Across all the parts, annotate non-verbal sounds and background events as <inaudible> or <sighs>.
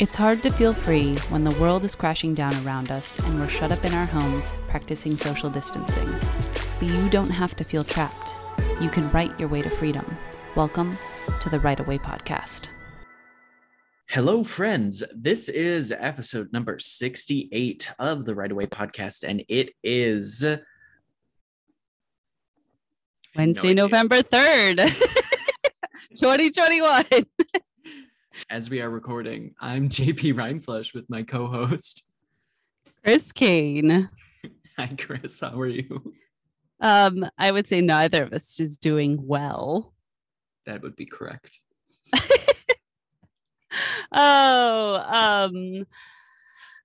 It's hard to feel free when the world is crashing down around us and we're shut up in our homes practicing social distancing. But you don't have to feel trapped. You can write your way to freedom. Welcome to the Write Away Podcast. Hello, friends. This is episode number 68 of the Write Away Podcast, and it is Wednesday, no November 3rd, <laughs> 2021. <laughs> as we are recording. I'm <laughs> JP Rindfleisch with my co-host Chris Kane. <laughs> Hi, Chris. How are you? Um, I would say neither of us is doing well. That would be correct. <laughs> oh, um,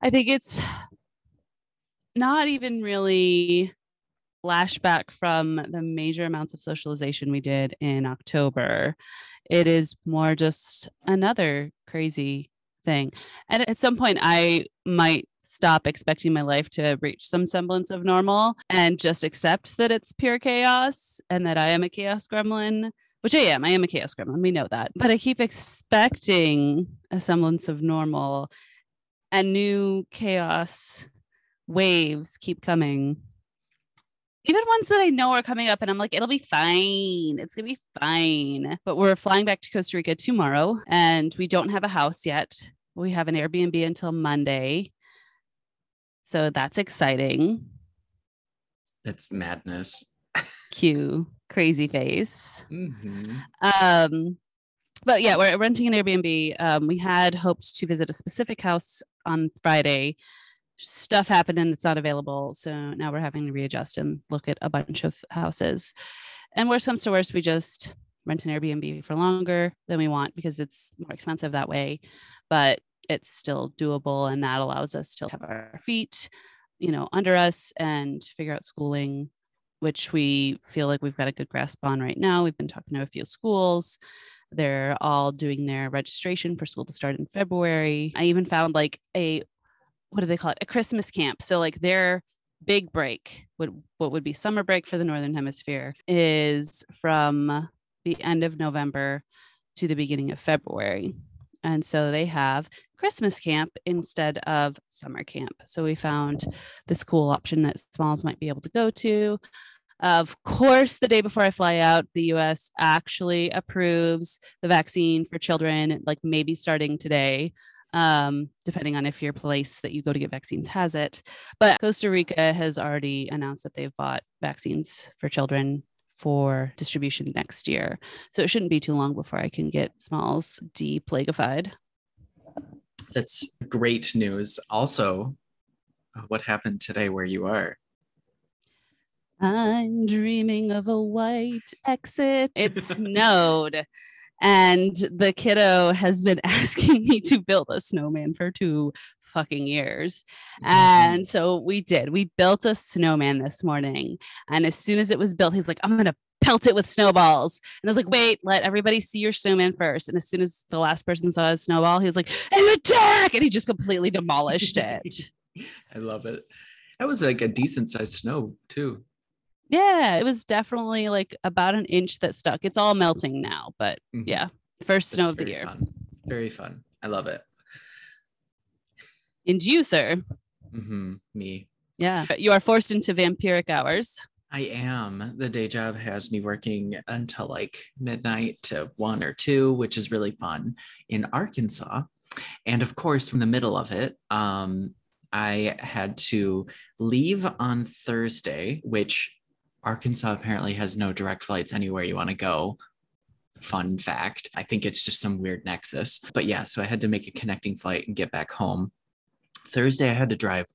I think it's not even really flashback from the major amounts of socialization we did in October. It is more just another crazy thing. And at some point, I might stop expecting my life to reach some semblance of normal and just accept that it's pure chaos and that I am a chaos gremlin. Which I am. I am a chaos gremlin. We know that. But I keep expecting a semblance of normal and new chaos waves keep coming even ones that I know are coming up and I'm like, it'll be fine. It's going to be fine. But we're flying back to Costa Rica tomorrow and we don't have a house yet. We have an Airbnb until Monday. So that's exciting. That's madness. <laughs> Cue crazy face. Mm-hmm. Um, but yeah, we're renting an Airbnb. Um, we had hoped to visit a specific house on Friday stuff happened and it's not available. So now we're having to readjust and look at a bunch of houses. And worst comes to worst, we just rent an Airbnb for longer than we want because it's more expensive that way. But it's still doable and that allows us to have our feet, you know, under us and figure out schooling, which we feel like we've got a good grasp on right now. We've been talking to a few schools. They're all doing their registration for school to start in February. I even found like a what do they call it? A Christmas camp. So like their big break, what what would be summer break for the northern hemisphere, is from the end of November to the beginning of February. And so they have Christmas camp instead of summer camp. So we found this cool option that Smalls might be able to go to. Of course, the day before I fly out, the US actually approves the vaccine for children, like maybe starting today um, depending on if your place that you go to get vaccines has it. But Costa Rica has already announced that they've bought vaccines for children for distribution next year. So it shouldn't be too long before I can get Smalls deplagified. That's great news. Also, uh, what happened today where you are? I'm dreaming of a white exit. It snowed. <laughs> And the kiddo has been <laughs> asking me to build a snowman for two fucking years. Mm-hmm. And so we did. We built a snowman this morning. And as soon as it was built, he's like, I'm going to pelt it with snowballs. And I was like, wait, let everybody see your snowman first. And as soon as the last person saw his snowball, he was like, an attack. And he just completely demolished it. <laughs> I love it. That was like a decent sized snow, too. Yeah, it was definitely like about an inch that stuck. It's all melting now, but mm-hmm. yeah, first snow That's of the year. Fun. Very fun. I love it. And you, sir. Mm-hmm. Me. Yeah, you are forced into vampiric hours. I am. The day job has me working until like midnight to one or two, which is really fun in Arkansas. And of course, in the middle of it, um, I had to leave on Thursday, which Arkansas apparently has no direct flights anywhere you want to go. Fun fact. I think it's just some weird nexus. But yeah, so I had to make a connecting flight and get back home. Thursday, I had to drive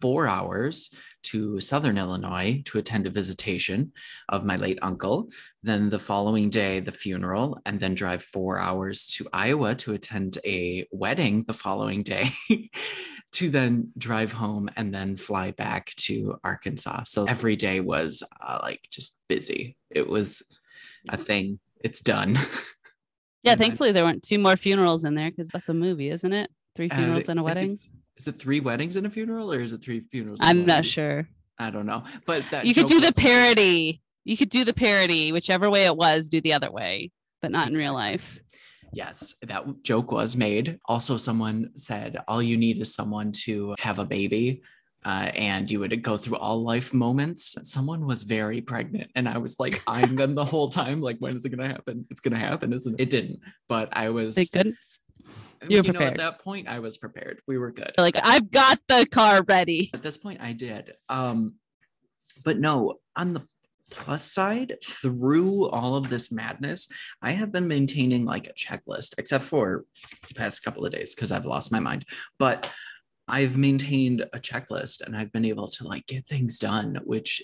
four hours to Southern Illinois to attend a visitation of my late uncle. Then the following day, the funeral, and then drive four hours to Iowa to attend a wedding the following day. <laughs> to then drive home and then fly back to Arkansas. So every day was uh, like just busy. It was a thing. It's done. <laughs> Yeah, thankfully there weren't two more funerals in there because that's a movie, isn't it? Three uh, funerals uh, and a wedding. Is it three weddings and a funeral, or is it three funerals? I'm not sure. I don't know, but you could do the parody. You could do the parody, whichever way it was. Do the other way, but not in real life. Yes, that joke was made. Also, someone said, All you need is someone to have a baby. Uh, and you would go through all life moments. Someone was very pregnant, and I was like eyeing them the whole time. Like, when is it going to happen? It's going to happen, isn't it? It didn't, but I was. Thank goodness. You're you. Know, at that point, I was prepared. We were good. Like, I've got the car ready. At this point, I did. Um, but no, on the plus side, through all of this madness, I have been maintaining like a checklist, except for the past couple of days because I've lost my mind. But I've maintained a checklist and I've been able to like get things done, which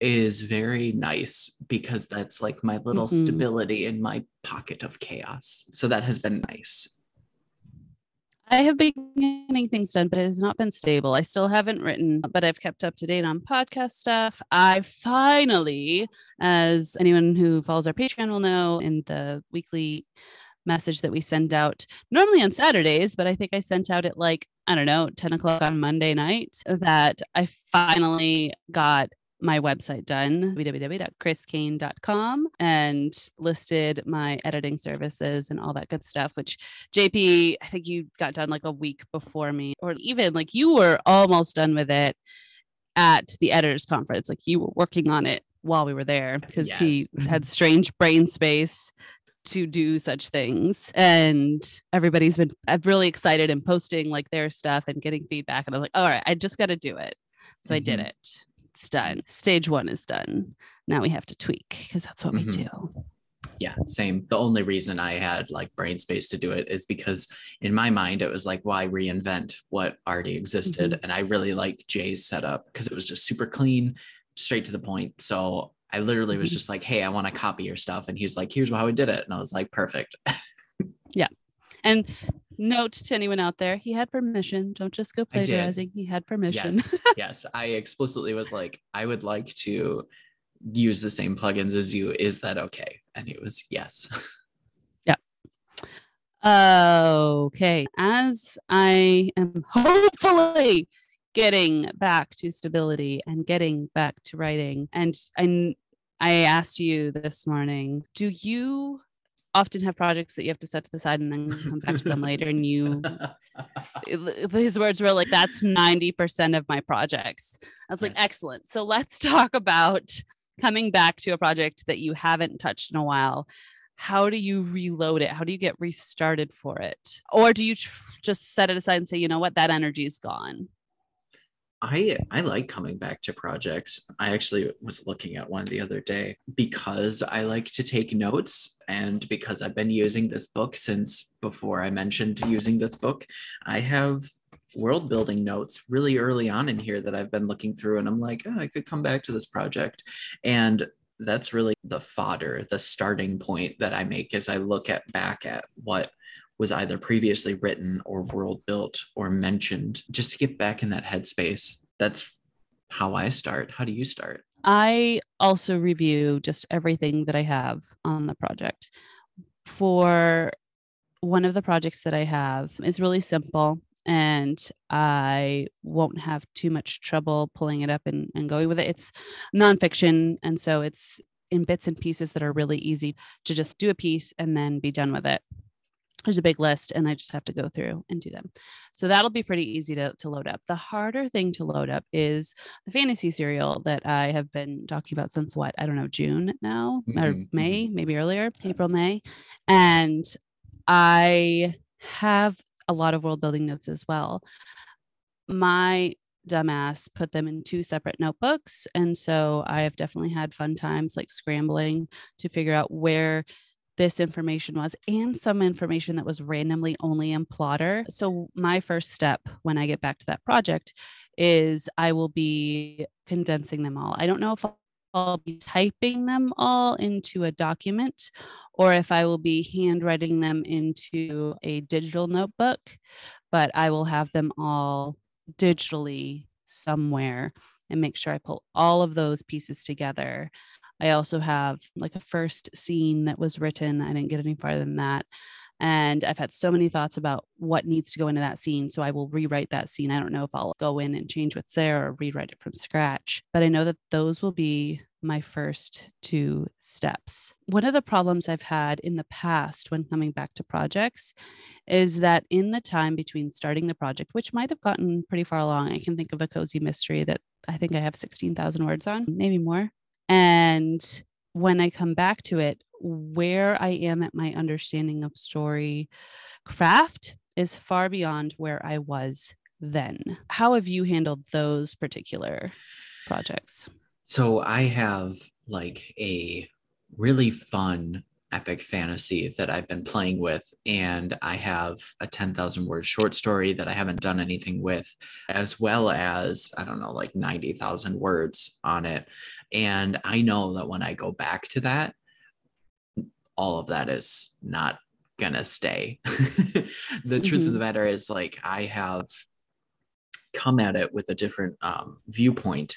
is very nice because that's like my little mm-hmm. stability in my pocket of chaos. So that has been nice. I have been getting things done, but it has not been stable. I still haven't written, but I've kept up to date on podcast stuff. I finally, as anyone who follows our Patreon will know, in the weekly message that we send out normally on Saturdays, but I think I sent out at like, I don't know, 10 o'clock on Monday night that I finally got my website done, www.chriskane.com, and listed my editing services and all that good stuff, which JP, I think you got done like a week before me, or even like you were almost done with it at the editors conference. Like you were working on it while we were there because yes. he <laughs> had strange brain space to do such things and everybody's been I'm really excited and posting like their stuff and getting feedback and i was like all right i just got to do it so mm-hmm. i did mm-hmm. it it's done. Stage one is done. Now we have to tweak because that's what mm-hmm. we do. Yeah, same. The only reason I had like brain space to do it is because in my mind it was like, why reinvent what already existed? Mm-hmm. And I really like Jay's setup because it was just super clean, straight to the point. So I literally was mm-hmm. just like, hey, I want to copy your stuff. And he's like, here's how we did it. And I was like, perfect. yeah. And note to anyone out there, he had permission. Don't just go plagiarizing. He had permission. Yes, <laughs> yes. I explicitly was like, I would like to use the same plugins as you. Is that okay? And it was yes. <laughs> Yeah. Okay. As I am hopefully getting back to stability and getting back to writing, and I, I asked you this morning, do you often have projects that you have to set to the side and then come back to them later and you <laughs> his words were like that's 90% of my projects. I was like excellent. So let's talk about coming back to a project that you haven't touched in a while. How do you reload it? How do you get restarted for it? Or do you tr- just set it aside and say you know what? That energy is gone I I like coming back to projects. I actually was looking at one the other day because I like to take notes and because I've been using this book since before I mentioned using this book, I have world building notes really early on in here that I've been looking through and I'm like, oh, I could come back to this project. And that's really the fodder, the starting point that I make as I look at back at what was either previously written or world built or mentioned just to get back in that headspace. That's how I start. How do you start? I also review just everything that I have on the project. For one of the projects that I have is really simple and I won't have too much trouble pulling it up and, and going with it. It's nonfiction. And so it's in bits and pieces that are really easy to just do a piece and then be done with it there's a big list and I just have to go through and do them. So that'll be pretty easy to, to load up. The harder thing to load up is the fantasy serial that I have been talking about since what, I don't know, June now mm-hmm. or May, mm-hmm. maybe earlier, April, May. And I have a lot of world building notes as well. My dumbass put them in two separate notebooks. And so I have definitely had fun times like scrambling to figure out where this information was and some information that was randomly only in Plottr. So, my first step when I get back to that project is I will be condensing them all. I don't know if I'll be typing them all into a document or if I will be handwriting them into a digital notebook, but I will have them all digitally somewhere and make sure I pull all of those pieces together I also have like a first scene that was written. I didn't get any farther than that. And I've had so many thoughts about what needs to go into that scene. So I will rewrite that scene. I don't know if I'll go in and change what's there or rewrite it from scratch, but I know that those will be my first two steps. One of the problems I've had in the past when coming back to projects is that in the time between starting the project, which might have gotten pretty far along, I can think of a cozy mystery that I think I have 16,000 words on, maybe more. And when I come back to it, where I am at my understanding of story craft is far beyond where I was then. How have you handled those particular projects? So I have like a really fun epic fantasy that I've been playing with. And I have a 10,000 word short story that I haven't done anything with, as well as, I don't know, like 90,000 words on it. And I know that when I go back to that, all of that is not gonna stay. <laughs> the mm-hmm. truth of mm-hmm. the matter is, like, I have come at it with a different um, viewpoint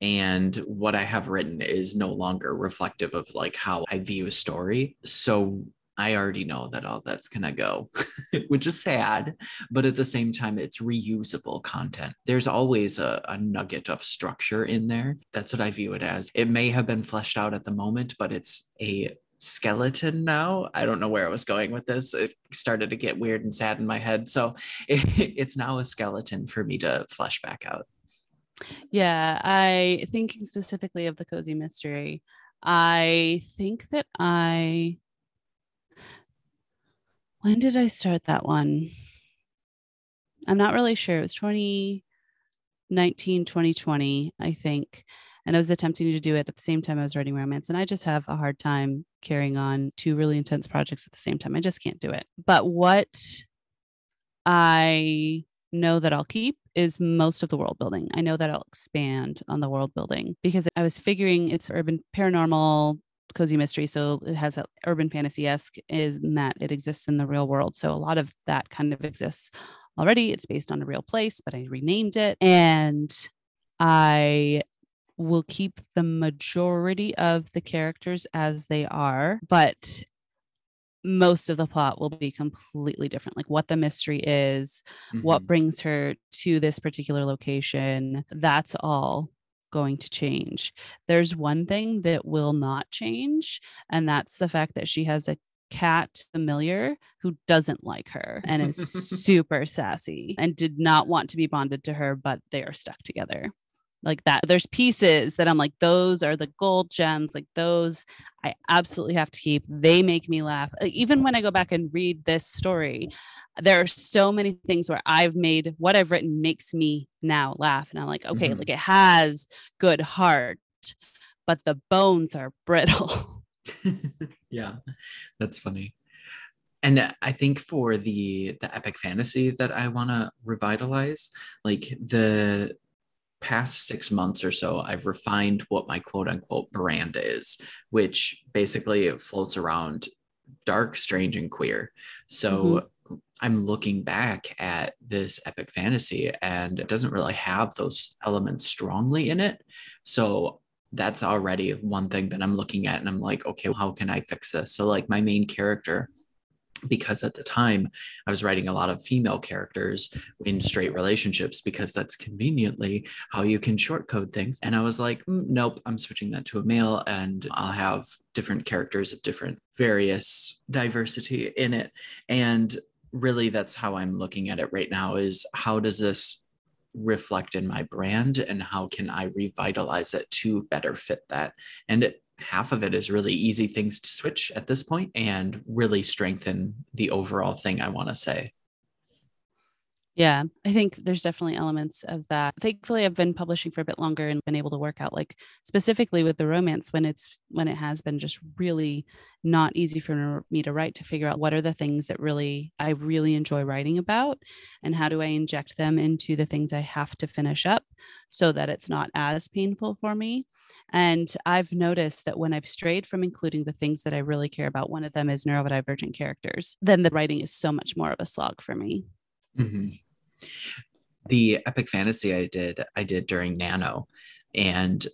and what i have written is no longer reflective of like how i view a story so i already know that all that's going to go <laughs> which is sad but at the same time it's reusable content there's always a, a nugget of structure in there that's what i view it as it may have been fleshed out at the moment but it's a skeleton now. I don't know where I was going with this. It started to get weird and sad in my head. So it, <laughs> it's now a skeleton for me to flesh back out. Yeah, I thinking specifically of the cozy mystery. I think that I when did I start that one? I'm not really sure. It was 2019, 2020, I think. And I was attempting to do it at the same time I was writing romance. And I just have a hard time carrying on two really intense projects at the same time. I just can't do it. But what I know that I'll keep is most of the world building. I know that I'll expand on the world building because I was figuring it's urban paranormal cozy mystery so it has that urban fantasy esque is in that it exists in the real world so a lot of that kind of exists already it's based on a real place but i renamed it and i will keep the majority of the characters as they are but most of the plot will be completely different like what the mystery is mm-hmm. what brings her to this particular location that's all going to change. There's one thing that will not change and that's the fact that she has a cat familiar who doesn't like her and is <laughs> super sassy and did not want to be bonded to her but they are stuck together like that. There's pieces that i'm like those are the gold gems like those i absolutely have to keep. They make me laugh. Even when i go back and read this story there are so many things where i've made what i've written makes me now laugh and i'm like okay mm-hmm. like it has good heart but the bones are brittle. <laughs> <laughs> Yeah that's funny. And i think for the the epic fantasy that i want to revitalize like the past six months or so, I've refined what my quote unquote brand is, which basically it floats around dark, strange, and queer. So mm-hmm. I'm looking back at this epic fantasy and it doesn't really have those elements strongly in it. So that's already one thing that I'm looking at and I'm like, okay, how can I fix this? So, like, my main character because at the time I was writing a lot of female characters in straight relationships because that's conveniently how you can shortcode things. And I was like, mm, nope, I'm switching that to a male and I'll have different characters of different various diversity in it. And really that's how I'm looking at it right now is how does this reflect in my brand and how can I revitalize it to better fit that? And it, half of it is really easy things to switch at this point and really strengthen the overall thing I want to say. Yeah, I think there's definitely elements of that. Thankfully, I've been publishing for a bit longer and been able to work out like specifically with the romance when it's when it has been just really not easy for me to write to figure out what are the things that really I really enjoy writing about and how do I inject them into the things I have to finish up so that it's not as painful for me. And I've noticed that when I've strayed from including the things that I really care about, one of them is neurodivergent characters, then the writing is so much more of a slog for me. Mm-hmm. The epic fantasy I did, I did during Nano, and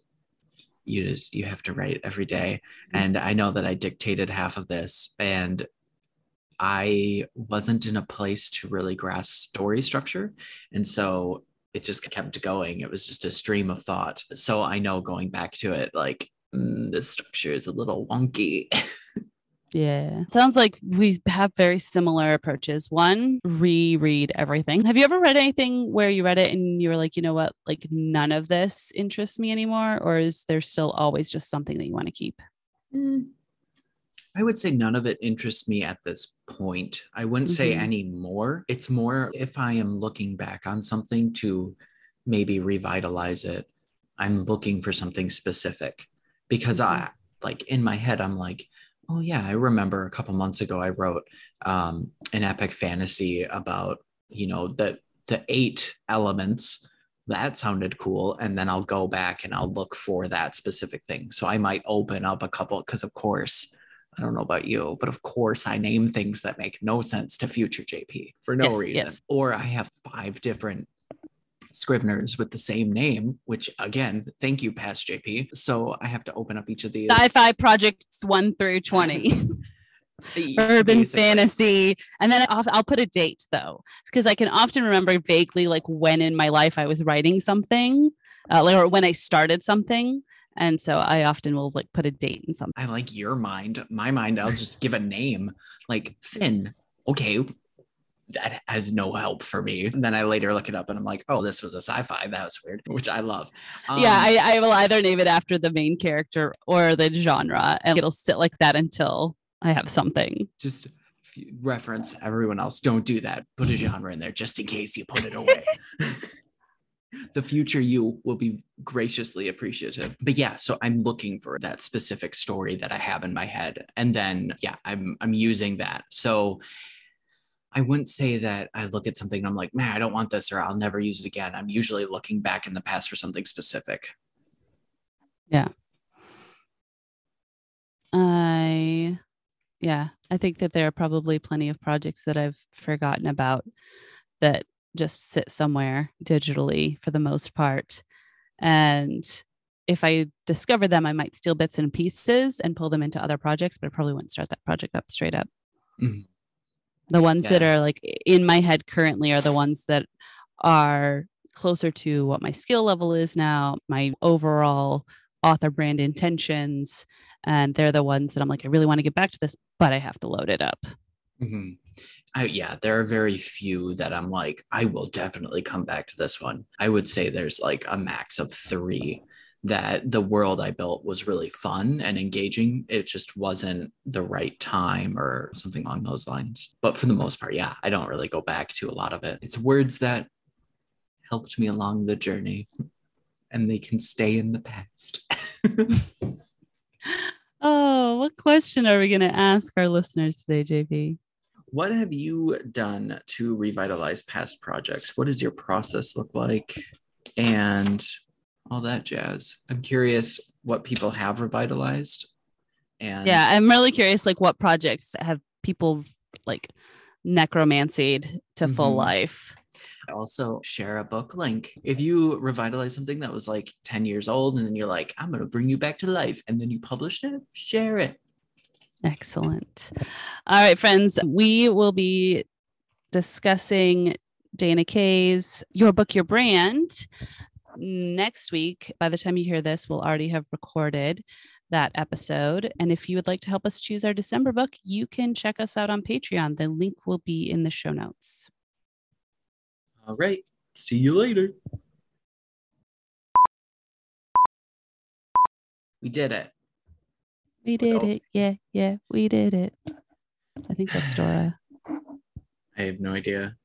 you just you have to write every day. Mm-hmm. And I know that I dictated half of this, and I wasn't in a place to really grasp story structure, and so it just kept going. It was just a stream of thought. So I know going back to it, like mm, this structure is a little wonky. <laughs> Yeah. Sounds like we have very similar approaches. One, reread everything. Have you ever read anything where you read it and you were like, you know what, like none of this interests me anymore? Or is there still always just something that you want to keep? Mm. I would say none of it interests me at this point. I wouldn't mm-hmm. say any more. It's more if I am looking back on something to maybe revitalize it, I'm looking for something specific because mm-hmm. I like in my head, I'm like, Oh yeah, I remember a couple months ago I wrote um, an epic fantasy about you know the the eight elements. That sounded cool, and then I'll go back and I'll look for that specific thing. So I might open up a couple because, of course, I don't know about you, but of course I name things that make no sense to future JP for no yes, reason. Yes. Or I have five different Scriveners with the same name, which again, thank you, past JP. So I have to open up each of these. Sci-fi projects one through 20. <laughs> <laughs> urban Basically. fantasy and then I'll, I'll, put a date though because i can often remember vaguely like when in my life i was writing something uh, like, or when i started something and so i often will like put a date in something i like your mind my mind i'll just give a name like finn okay that has no help for me. And then I later look it up and I'm like, oh, this was a sci-fi. That was weird, which I love. Um, yeah, I, I will either name it after the main character or the genre, and it'll sit like that until I have something. Just reference everyone else. Don't do that. Put a genre in there just in case you put it away. <laughs> the future you will be graciously appreciative. But yeah, so I'm looking for that specific story that I have in my head. And then yeah, I'm I'm using that. So I wouldn't say that I look at something and I'm like, man, I don't want this or I'll never use it again. I'm usually looking back in the past for something specific. Yeah. I, yeah, I think that there are probably plenty of projects that I've forgotten about that just sit somewhere digitally for the most part. And if I discover them, I might steal bits and pieces and pull them into other projects, but I probably wouldn't start that project up straight up. Mm-hmm. The ones yeah. that are like in my head currently are the ones that are closer to what my skill level is now, my overall author brand intentions. And they're the ones that I'm like, I really want to get back to this, but I have to load it up. Mm-hmm. I, yeah, there are very few that I'm like, I will definitely come back to this one. I would say there's like a max of three that the world I built was really fun and engaging. It just wasn't the right time or something along those lines. But for the most part, yeah, I don't really go back to a lot of it. It's words that helped me along the journey and they can stay in the past. <laughs> oh, what question are we going to ask our listeners today, JP? What have you done to revitalize past projects? What does your process look like? And all that jazz. I'm curious what people have revitalized. And yeah, I'm really curious like what projects have people like necromancied to mm-hmm. full life. Also, share a book link. If you revitalize something that was like 10 years old and then you're like, I'm going to bring you back to life, and then you published it, share it. Excellent. All right, friends, we will be discussing Dana Kaye's Your Book, Your Brand next week, by the time you hear this, we'll already have recorded that episode. And if you would like to help us choose our December book, you can check us out on Patreon. The link will be in the show notes. All right. See you later. We did it. We did Adult. it. Yeah, yeah, we did it. I think that's Dora. <sighs> I have no idea.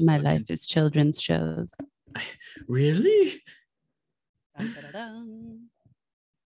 My life is children's shows. <laughs> Really?